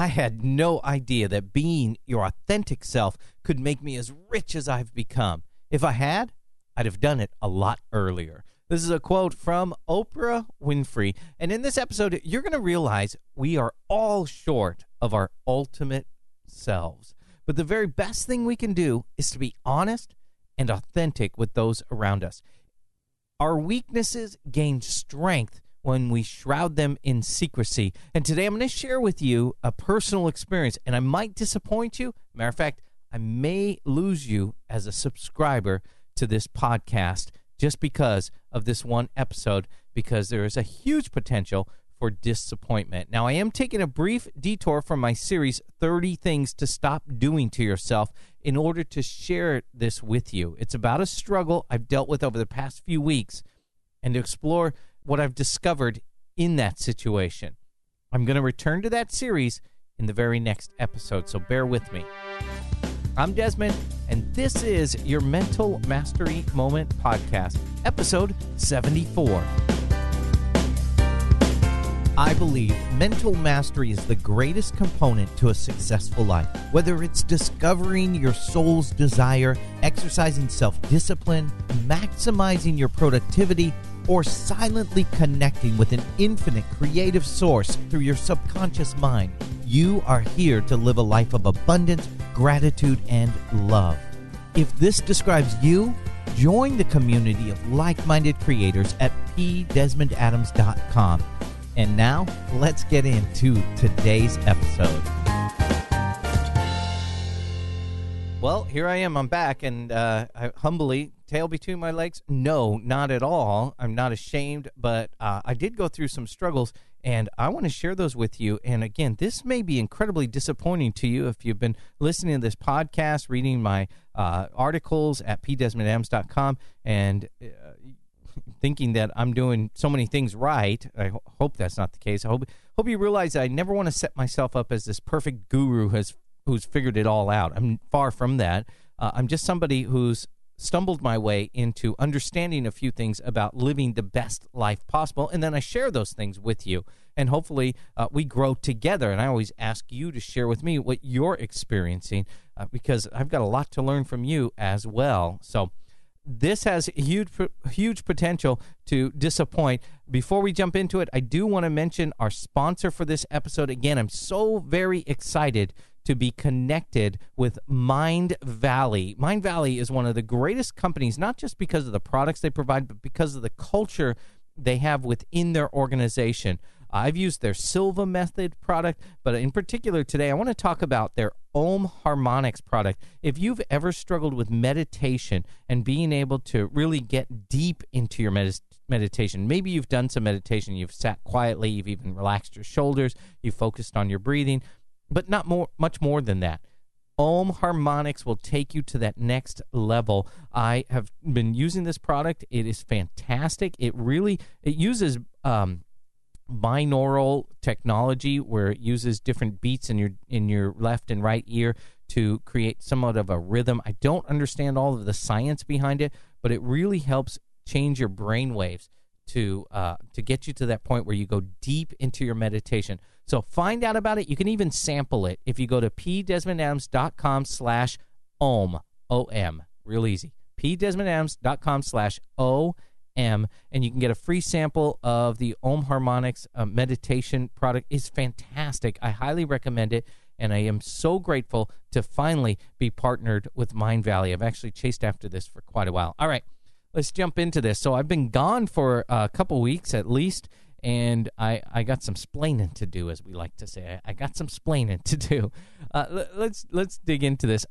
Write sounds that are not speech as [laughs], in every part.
I had no idea that being your authentic self could make me as rich as I've become. If I had, I'd have done it a lot earlier. This is a quote from Oprah Winfrey. And in this episode, you're going to realize we are all short of our ultimate selves. But the very best thing we can do is to be honest and authentic with those around us. Our weaknesses gain strength when we shroud them in secrecy. And today I'm going to share with you a personal experience, and I might disappoint you. Matter of fact, I may lose you as a subscriber to this podcast just because of this one episode, because there is a huge potential for disappointment. Now, I am taking a brief detour from my series, 30 Things to Stop Doing to Yourself, in order to share this with you. It's about a struggle I've dealt with over the past few weeks and to explore what I've discovered in that situation. I'm going to return to that series in the very next episode, so bear with me. I'm Desmond, and this is your Mental Mastery Moment podcast, episode 74. I believe mental mastery is the greatest component to a successful life. Whether it's discovering your soul's desire, exercising self discipline, maximizing your productivity, or silently connecting with an infinite creative source through your subconscious mind, you are here to live a life of abundance, gratitude, and love. If this describes you, join the community of like minded creators at pdesmondadams.com. And now, let's get into today's episode. Well, here I am. I'm back, and uh, I humbly tail between my legs? No, not at all. I'm not ashamed, but uh, I did go through some struggles, and I want to share those with you. And again, this may be incredibly disappointing to you if you've been listening to this podcast, reading my uh, articles at pdesmondadams.com, and uh, thinking that I'm doing so many things right. I ho- hope that's not the case. I hope hope you realize that I never want to set myself up as this perfect guru has who's figured it all out. I'm far from that. Uh, I'm just somebody who's stumbled my way into understanding a few things about living the best life possible. And then I share those things with you. And hopefully uh, we grow together. And I always ask you to share with me what you're experiencing uh, because I've got a lot to learn from you as well. So, this has huge huge potential to disappoint. Before we jump into it, I do want to mention our sponsor for this episode. Again, I'm so very excited to be connected with Mind Valley. Mind Valley is one of the greatest companies, not just because of the products they provide, but because of the culture they have within their organization. I've used their Silva Method product, but in particular today, I want to talk about their Om Harmonics product. If you've ever struggled with meditation and being able to really get deep into your med- meditation, maybe you've done some meditation, you've sat quietly, you've even relaxed your shoulders, you've focused on your breathing, but not more much more than that. Om Harmonics will take you to that next level. I have been using this product. It is fantastic. It really it uses um, binaural technology where it uses different beats in your in your left and right ear to create somewhat of a rhythm. I don't understand all of the science behind it, but it really helps change your brain waves to uh, to get you to that point where you go deep into your meditation. So find out about it. You can even sample it if you go to pdesmondadams.com slash om, O-M, real easy. pdesmondadams.com slash O-M, and you can get a free sample of the Om Harmonics uh, meditation product. It's fantastic. I highly recommend it and I am so grateful to finally be partnered with Mind Valley. I've actually chased after this for quite a while. All right, let's jump into this. So I've been gone for a couple weeks at least, and I, I got some splaining to do, as we like to say. I, I got some splaining to do. Uh, let, let's let's dig into this.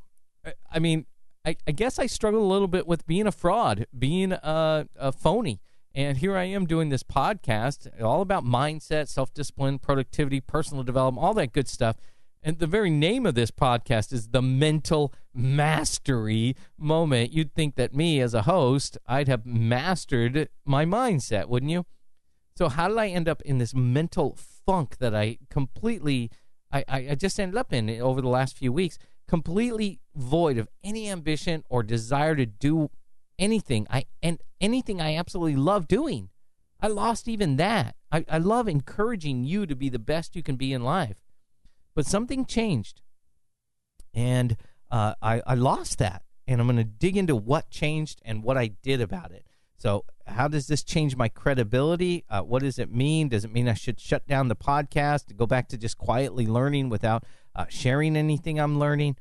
I, I mean, I, I, guess I struggle a little bit with being a fraud, being a, a phony. And here I am doing this podcast, all about mindset, self discipline, productivity, personal development, all that good stuff. And the very name of this podcast is the mental mastery moment. You'd think that me, as a host, I'd have mastered my mindset, wouldn't you? So how did I end up in this mental funk that I completely, I, I, just ended up in over the last few weeks, completely void of any ambition or desire to do anything. I and anything I absolutely love doing. I lost even that. I, I love encouraging you to be the best you can be in life. But something changed, and uh, I, I lost that. And I'm going to dig into what changed and what I did about it. So, how does this change my credibility? Uh, what does it mean? Does it mean I should shut down the podcast, go back to just quietly learning without uh, sharing anything I'm learning?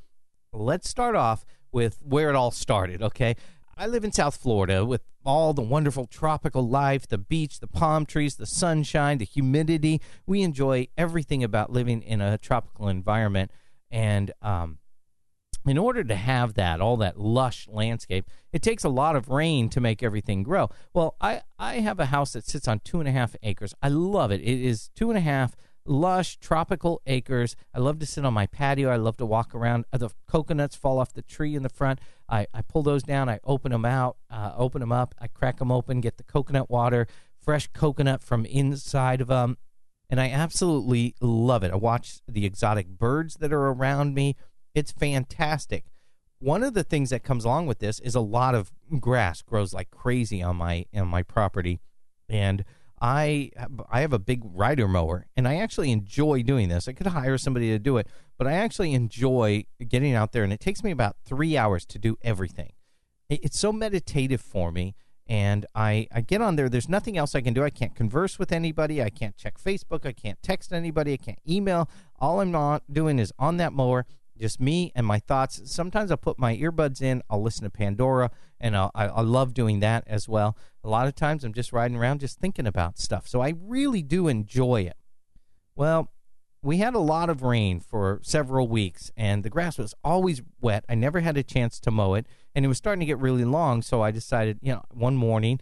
Let's start off with where it all started, okay? I live in South Florida with all the wonderful tropical life, the beach, the palm trees, the sunshine, the humidity. We enjoy everything about living in a tropical environment. And um, in order to have that, all that lush landscape, it takes a lot of rain to make everything grow. Well, I, I have a house that sits on two and a half acres. I love it. It is two and a half lush tropical acres. I love to sit on my patio. I love to walk around. The coconuts fall off the tree in the front. I, I pull those down. I open them out, uh, open them up. I crack them open, get the coconut water, fresh coconut from inside of them. And I absolutely love it. I watch the exotic birds that are around me. It's fantastic. One of the things that comes along with this is a lot of grass grows like crazy on my on my property, and I I have a big rider mower, and I actually enjoy doing this. I could hire somebody to do it, but I actually enjoy getting out there, and it takes me about three hours to do everything. It's so meditative for me, and I I get on there. There's nothing else I can do. I can't converse with anybody. I can't check Facebook. I can't text anybody. I can't email. All I'm not doing is on that mower just me and my thoughts. Sometimes I'll put my earbuds in, I'll listen to Pandora, and I'll, I, I love doing that as well. A lot of times I'm just riding around just thinking about stuff. So I really do enjoy it. Well, we had a lot of rain for several weeks, and the grass was always wet. I never had a chance to mow it, and it was starting to get really long. So I decided, you know, one morning,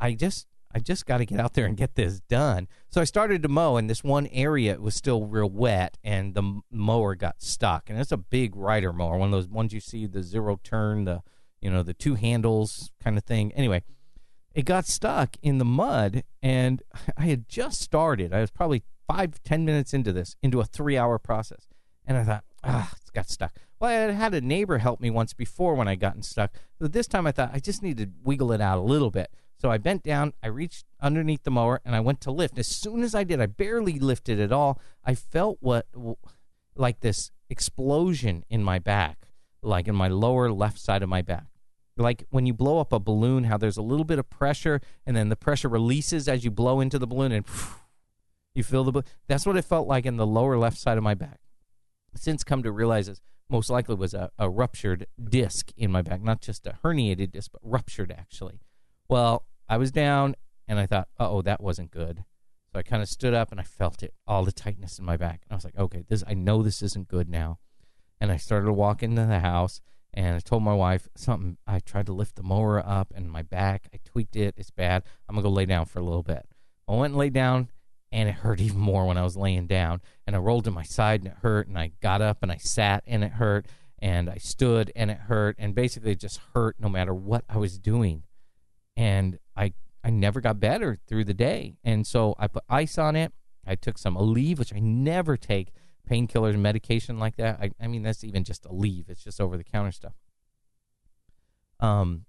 I just I just got to get out there and get this done. So I started to mow, and this one area was still real wet, and the mower got stuck. And it's a big rider mower, one of those ones you see the zero turn, the you know the two handles kind of thing. Anyway, it got stuck in the mud, and [laughs] I had just started. I was probably five ten minutes into this, into a three hour process, and I thought, ah, it's got stuck. Well, I had had a neighbor help me once before when I gotten stuck. But this time I thought I just need to wiggle it out a little bit. So I bent down, I reached underneath the mower, and I went to lift. As soon as I did, I barely lifted at all. I felt what, like this explosion in my back, like in my lower left side of my back. Like when you blow up a balloon, how there's a little bit of pressure, and then the pressure releases as you blow into the balloon, and [sniffs] you feel the. That's what it felt like in the lower left side of my back. Since come to realize this, most likely was a, a ruptured disc in my back, not just a herniated disc, but ruptured actually. Well, I was down and I thought, oh, that wasn't good. So I kind of stood up and I felt it, all the tightness in my back. And I was like, okay, this I know this isn't good now. And I started to walk into the house and I told my wife something. I tried to lift the mower up and my back, I tweaked it. It's bad. I'm going to go lay down for a little bit. I went and lay down and it hurt [laughs] even more when I was laying down. And I rolled to my side and it hurt. And I got up and I sat and it hurt. And I stood and it hurt. And basically it just hurt no matter what I was doing and I I never got better through the day. And so I put ice on it. I took some Aleve, which I never take painkillers and medication like that. I, I mean, that's even just Aleve. It's just over the counter stuff. Um,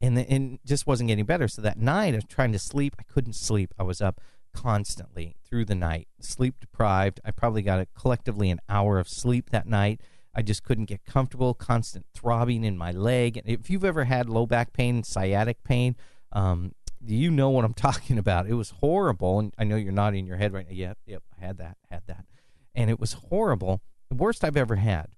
and the, and just wasn't getting better. So that night, I was trying to sleep. I couldn't sleep. I was up constantly through the night, sleep deprived. I probably got a, collectively an hour of sleep that night. I just couldn't get comfortable, constant throbbing in my leg. And if you've ever had low back pain, sciatic pain, um, you know what I'm [laughs] talking about. It was horrible. And I know you're nodding your head right now. Yep, yep, I had that, had that. And it was horrible. The worst I've ever had.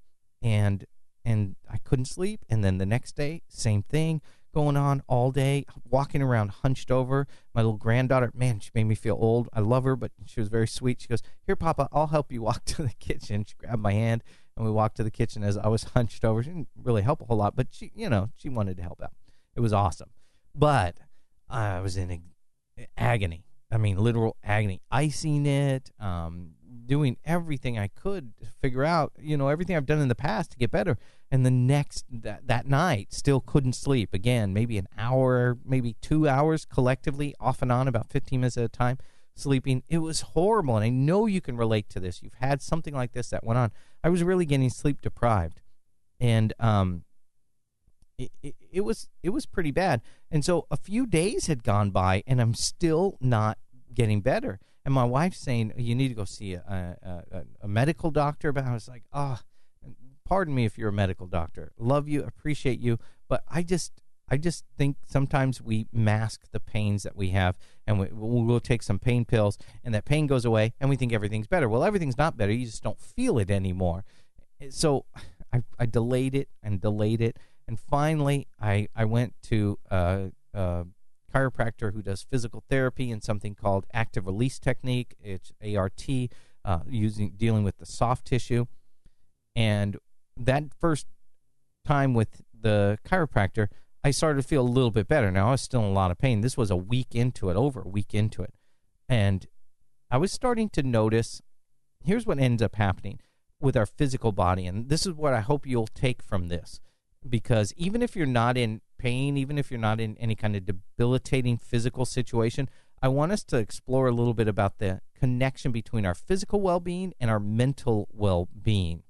And and I couldn't sleep. And then the next day, same thing going on all day, walking around hunched over. My little granddaughter, man, she made me feel old. I love her, but she was very sweet. She goes, Here, Papa, I'll help you walk [laughs] to the kitchen. She grabbed my hand and we walked to the kitchen as I was [laughs] hunched over. She didn't really help a whole lot, but she, you know, she wanted to help out. It was awesome, but I was in agony. I mean, literal agony, icing it, um, doing everything I could to figure out, you know, everything I've done in the past to get better. And the next that that night, still couldn't sleep. Again, maybe an hour, maybe two hours collectively, off and on, about 15 minutes at a time sleeping. It was horrible. And I know you can relate to this. You've had something like this that went on. I was really getting sleep deprived. And um, it, it, it was it was pretty bad. And so a few days had gone by and I'm still not getting better. and my wife's saying you need to go see a, a, a medical doctor. But I was like, oh, pardon me if you're a medical doctor. Love you, appreciate you, but I just I just think sometimes we mask the pains that we have, and we, we'll take some pain pills, and that pain goes away, and we think everything's better. Well, everything's not better. You just don't feel it anymore. So I, I delayed it and delayed it, and finally I I went to a, a chiropractor who does physical therapy and something called active release technique. It's ART, uh, using dealing with the soft tissue, and that first time with the chiropractor, I started to feel a little bit better. Now I was still in a lot of pain. This was a week into it, over a week into it, and I was starting to notice. Here's what ends up happening with our physical body, and this is what I hope you'll take from this, because even if you're not in pain, even if you're not in any kind of debilitating physical situation, I want us to explore a little bit about the connection between our physical well-being and our mental well-being.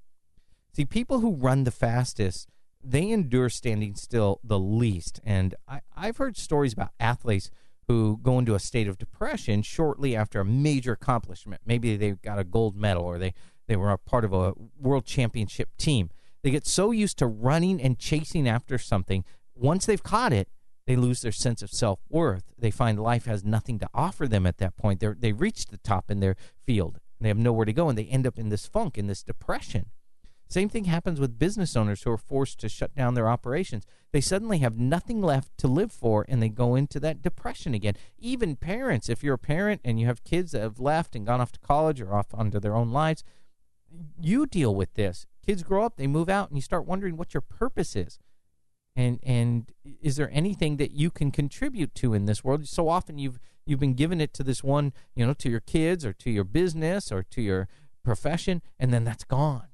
See, people who run the fastest, they endure standing still the least. And I, I've heard stories about athletes who go into a state of depression shortly after a major accomplishment. Maybe they got a gold medal or they, they were a part of a world championship team. They get so used to running and chasing after something, once they've caught it, they lose their sense of self worth. They find life has nothing to offer them at that point. They're, they reach the top in their field. They have nowhere to go, and they end up in this funk, in this depression. Same thing happens with business owners who are forced to shut down their operations. They suddenly have nothing left to live for and they go into that depression again. Even parents, if you're a parent and you have kids that have left and gone off to college or off onto their own lives, you deal with this. Kids grow up, they move out, and you start wondering what your purpose is. And and is there anything that you can contribute to in this world? So often you've you've been given it to this one, you know, to your kids or to your business or to your profession, and then that's gone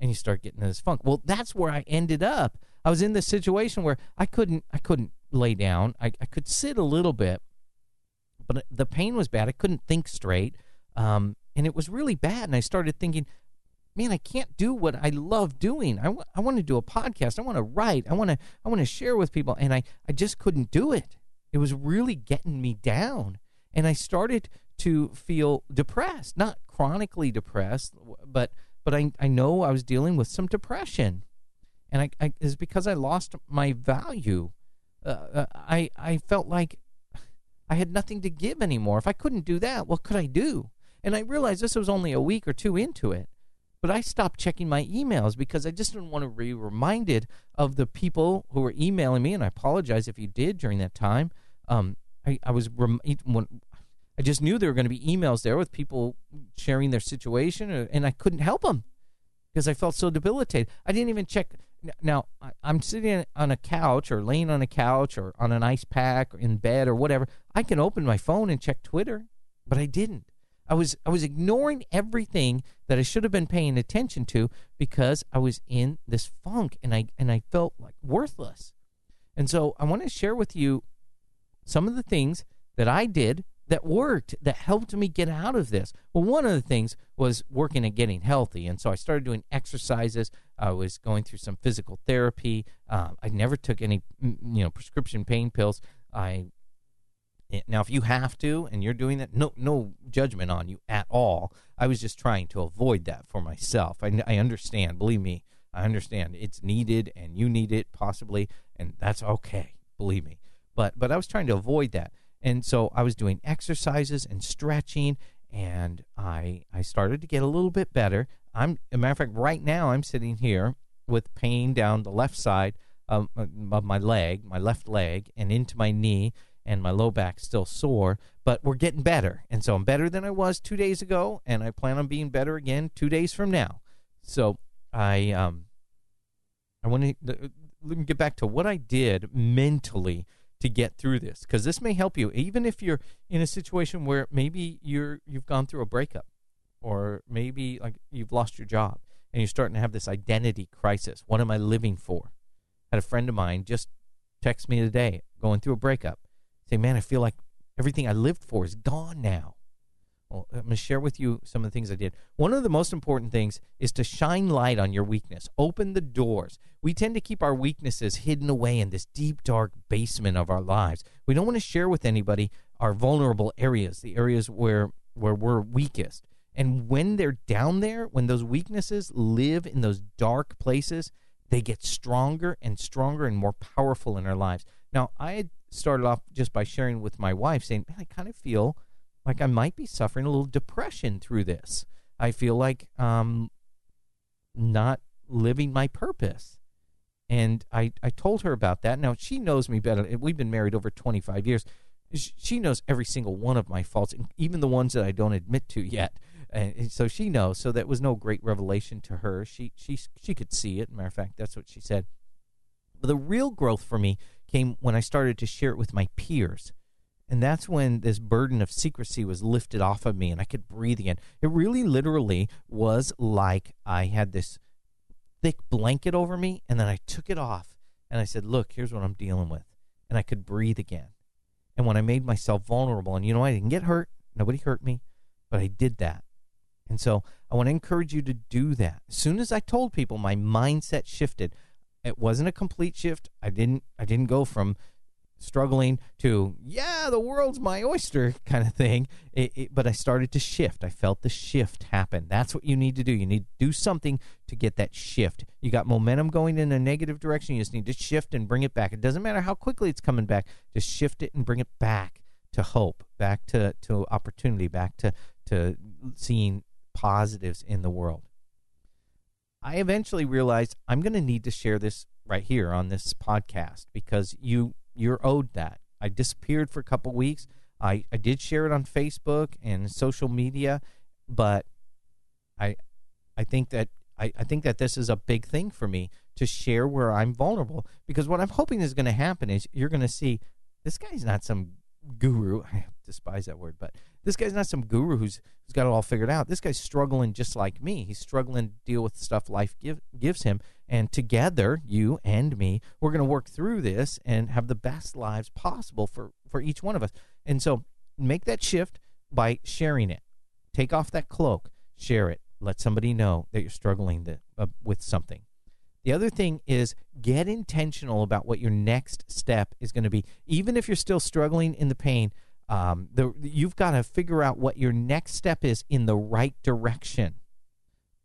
and you start getting this funk. Well, that's where I ended up. I was in this situation where I couldn't I couldn't lay down. I, I could sit a little bit, but the pain was bad. I couldn't think straight, um, and it was really bad. And I started thinking, man, I can't do what I love doing. I, w- I want to do a podcast. I want to write. I want to I want to share with people, and I I just couldn't do it. It was really getting me down, and I started to feel depressed, not chronically depressed, but but I, I know I was dealing with some depression. And I, I because I lost my value. Uh, uh, I, I felt like I had nothing to give anymore. If I couldn't do that, what could I do? And I realized this was only a week or two into it. But I stopped checking my emails because I just didn't want to be reminded of the people who were emailing me. And I apologize if you did during that time. Um, I, I was rem- I just knew there were going to be emails there with people sharing their situation, uh, and I couldn't help them because I felt so debilitated. I didn't even check. Now I'm sitting on a couch or laying on a couch or on an ice pack or in bed or whatever. I can open my phone and check Twitter, but I didn't. I was I was ignoring everything that I should have been paying attention to because I was in this funk and I and I felt like worthless. And so I want to share with you some of the things that I did that worked that helped me get out of this. Well one of the things was working at getting healthy and so i started doing exercises. I was going through some physical therapy. Uh, i never took any you know prescription pain pills. I eh, now if you have to and you're doing that no no judgment on you at all. I was just trying to avoid that for myself. I, I understand believe me i understand. It's needed and you need it possibly and that's okay believe me. But but i was trying to avoid that and so I was doing exercises and stretching, and I I started to get a little bit better. I'm, a matter of fact, right now I'm sitting here with pain down the left side of, of my leg, my left leg, and into my knee, and my low back still sore. But we're getting better, and so I'm better than I was two days ago, and I plan on being better again two days from now. So I um I want to let me get back to what I did mentally to get through this because this may help you even if you're in a situation where maybe you're you've gone through a breakup or maybe like you've lost your job and you're starting to have this identity crisis. What am i living for? I had a friend of mine just text me today going through a breakup say man i feel like everything i lived for is gone now well, I'm going to share with you some of the things I did. One of the most important things is to shine light on your weakness. Open the doors. We tend to keep our weaknesses hidden away in this deep, dark basement of our lives. We don't want to share with anybody our vulnerable areas, the areas where where we're weakest. And when they're down there, when those weaknesses live in those dark places, they get stronger and stronger and more powerful in our lives. Now, I started off just by sharing with my wife, saying, Man, I kind of feel like I might be suffering a little depression through this. I feel like um not living my purpose. And I, I told her about that. Now, she knows me better. We've been married over 25 years. She knows every single one of my faults, even the ones that I don't admit to yet. And so she knows. So that was no great revelation to her. She she she could see it. Matter of fact, that's what she said. But the real growth for me came when I started to share it with my peers. And that's when this burden of secrecy was lifted off of me and I could breathe again. It really literally was like I had this thick blanket over me, and then I took it off and I said, Look, here's what I'm dealing with. And I could breathe again. And when I made myself vulnerable, and you know, I didn't get hurt, nobody hurt me, but I did that. And so I want to encourage you to do that. As soon as I told people, my mindset shifted. It wasn't a complete shift. I didn't I didn't go from struggling to yeah the world's my oyster [laughs] kind of thing. It, it, but i started to shift. I felt the shift happen. That's what you need to do. You need to do something to get that shift. You got momentum going in a negative direction. You just need to shift and bring it back. It doesn't matter how quickly it's coming back. Just shift it and bring it back to hope back to, to opportunity back to, to seeing positives in the world. I eventually realized i'm going to need to share this right here on this podcast because you you're owed that. I disappeared for a couple weeks. I, I did share it on Facebook and social media, but I I think that I, I think that this is a big thing for me to share where I'm vulnerable because what I'm hoping is going to happen is you're going to see this guy's not some guru. [laughs] I despise that word, but this guy's not some guru who's who's got it all figured out. This guy's struggling just like me. He's struggling to deal with stuff life give, gives him, and together, you and me, we're going to work through this and have the best lives possible for for each one of us. And so, make that shift by sharing it. Take off that cloak, share it. Let somebody know that you're struggling uh, with something. The other thing is get intentional about what your next step is going to be. Even if you're still struggling in the pain, um, the, you've got to figure out what your next step is in the right direction.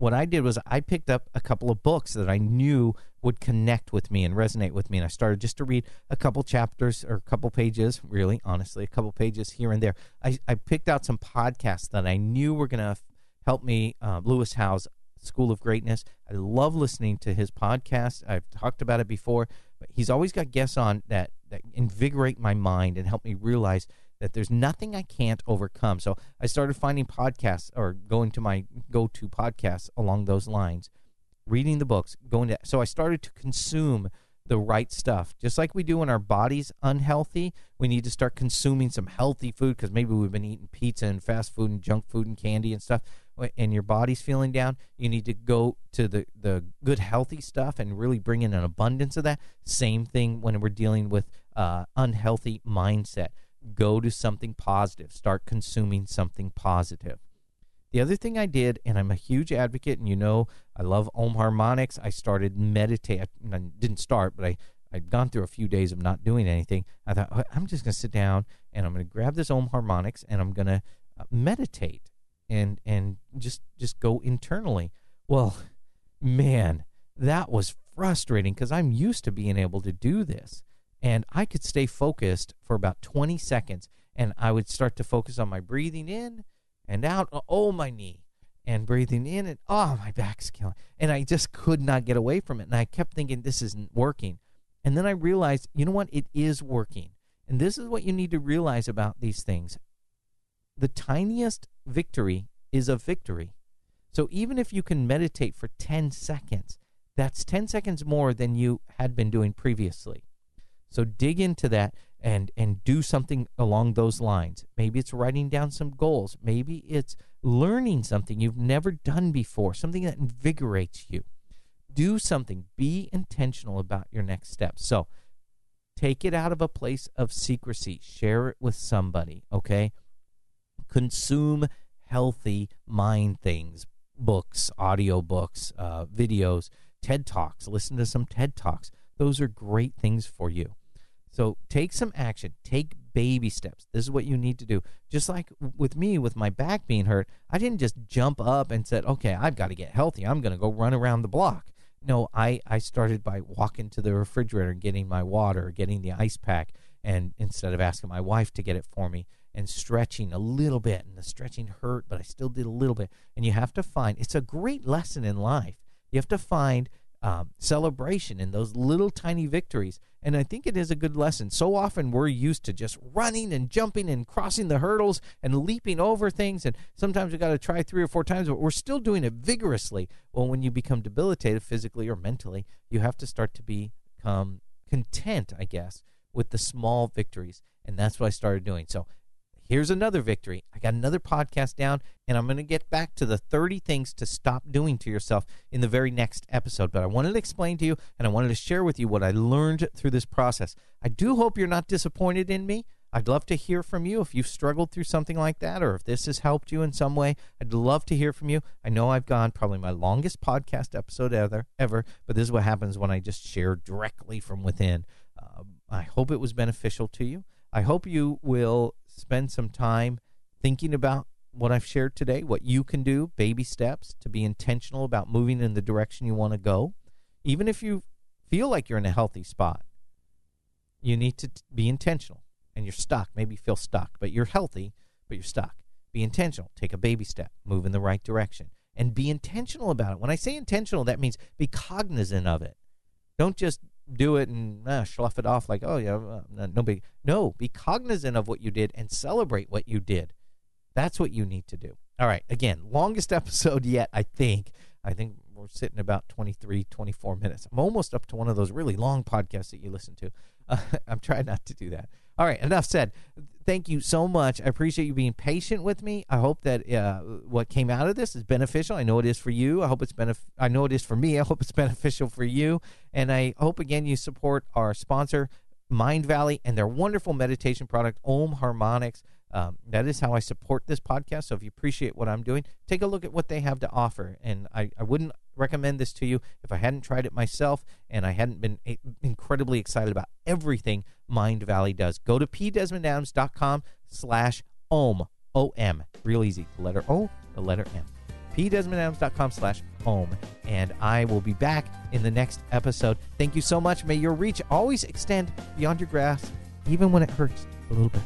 What I did was I picked up a couple of books that I knew would connect with me and resonate with me, and I started just to read a couple chapters or a couple pages, really, honestly, a couple pages here and there. I, I picked out some podcasts that I knew were going to help me. Uh, Lewis Howes School of Greatness. I love listening to his podcast. I've talked about it before, but he's always got guests on that that invigorate my mind and help me realize that there's nothing I can't overcome. So I started finding podcasts or going to my go-to podcasts along those lines, reading the books, going to so I started to consume the right stuff. Just like we do when our body's unhealthy, we need to start consuming some healthy food because maybe we've been eating pizza and fast food and junk food and candy and stuff and your body's feeling down, you need to go to the, the good, healthy stuff and really bring in an abundance of that. Same thing when we're dealing with uh, unhealthy mindset. Go to something positive. Start consuming something positive. The other thing I did, and I'm a huge advocate, and you know I love Om Harmonics. I started meditate. I didn't start, but I I'd gone through a few days of not doing anything. I thought I'm just going to sit down and I'm going to grab this Om Harmonics and I'm going to uh, meditate and and just just go internally. Well, man, that was frustrating because I'm used to being able to do this. And I could stay focused for about 20 seconds and I would start to focus on my breathing in and out. Uh, oh, my knee. And breathing in and oh, my back's killing. And I just could not get away from it. And I kept thinking, this isn't working. And then I realized, you know what? It is working. And this is what you need to realize about these things the tiniest victory is a victory. So even if you can meditate for 10 seconds, that's 10 seconds more than you had been doing previously. So dig into that and and do something along those lines. Maybe it's writing down some goals. Maybe it's learning something you've never done before, something that invigorates you. Do something. Be intentional about your next steps. So take it out of a place of secrecy. Share it with somebody, okay? consume healthy mind things books audio books uh, videos ted talks listen to some ted talks those are great things for you so take some action take baby steps. This is what you need to do. Just like with me, with my back being hurt, I didn't just jump up and said, okay, I've got to get healthy. I'm going to go run around the block. No, I, I started by walking to the refrigerator and getting my water, getting the ice pack, and instead of asking my wife to get it for me, and stretching a little bit. And the stretching hurt, but I still did a little bit. And you have to find it's a great lesson in life. You have to find um, celebration and those little tiny victories. And I think it is a good lesson. So often we're used to just running and jumping and crossing the hurdles and leaping over things. And sometimes we got to try three or four times, but we're still doing it vigorously. Well, when you become debilitated physically or mentally, you have to start to become content, I guess, with the small victories. And that's what I started doing. So here's another victory. I got another podcast down, and I'm going to get back to the 30 things to stop doing to yourself in the very next episode. But I wanted to explain to you, and I wanted to share with you what I learned through this process. I do hope you're not disappointed in me. I'd love to hear from you if you've struggled through something like that or if this has helped you in some way. I'd love to hear from you. I know I've gone probably my longest podcast episode ever, ever but this is what happens when I just share directly from within. Uh, I hope it was beneficial to you. I hope you will spend some time thinking about what I've shared today, what you can do, baby steps to be intentional about moving in the direction you want to go. Even if you feel like you're in a healthy spot, you need to be intentional and you're stuck. Maybe you feel stuck, but you're healthy, but you're stuck. Be intentional. Take a baby step, move in the right direction, and be intentional about it. When I say intentional, that means be cognizant of it. Don't just do it and uh, slough it off like, oh yeah, uh, no big. No, be cognizant of what you did and celebrate what you did. That's what you need to do. All right, again, longest [laughs] episode yet, I think. I think we're sitting about 23, 24 minutes. I'm almost up to one of those really long podcasts that you listen to. Uh, [laughs] I'm trying not to do that. All right, enough said. Thank you so much. I appreciate you being patient with me. I hope that uh, what came out of this is beneficial. I know it is for you. I hope it's benef- I know it is for me. I hope it's [laughs] beneficial for you. And I hope again you support our sponsor, Mind Valley, and their wonderful meditation product, Om Harmonics. Um, that is how I support this podcast. So if you appreciate what I'm doing, take a look at what they have to offer. And I, I wouldn't recommend this to you if I hadn't tried it myself and I hadn't been incredibly excited about everything Mind Valley does. Go to pdesmondadams.com slash OM, O-M, real easy. The letter O, the letter M. pdesmondadams.com slash OM. And I will be back in the next episode. Thank you so much. May your reach always extend beyond your grasp, even when it hurts a little bit.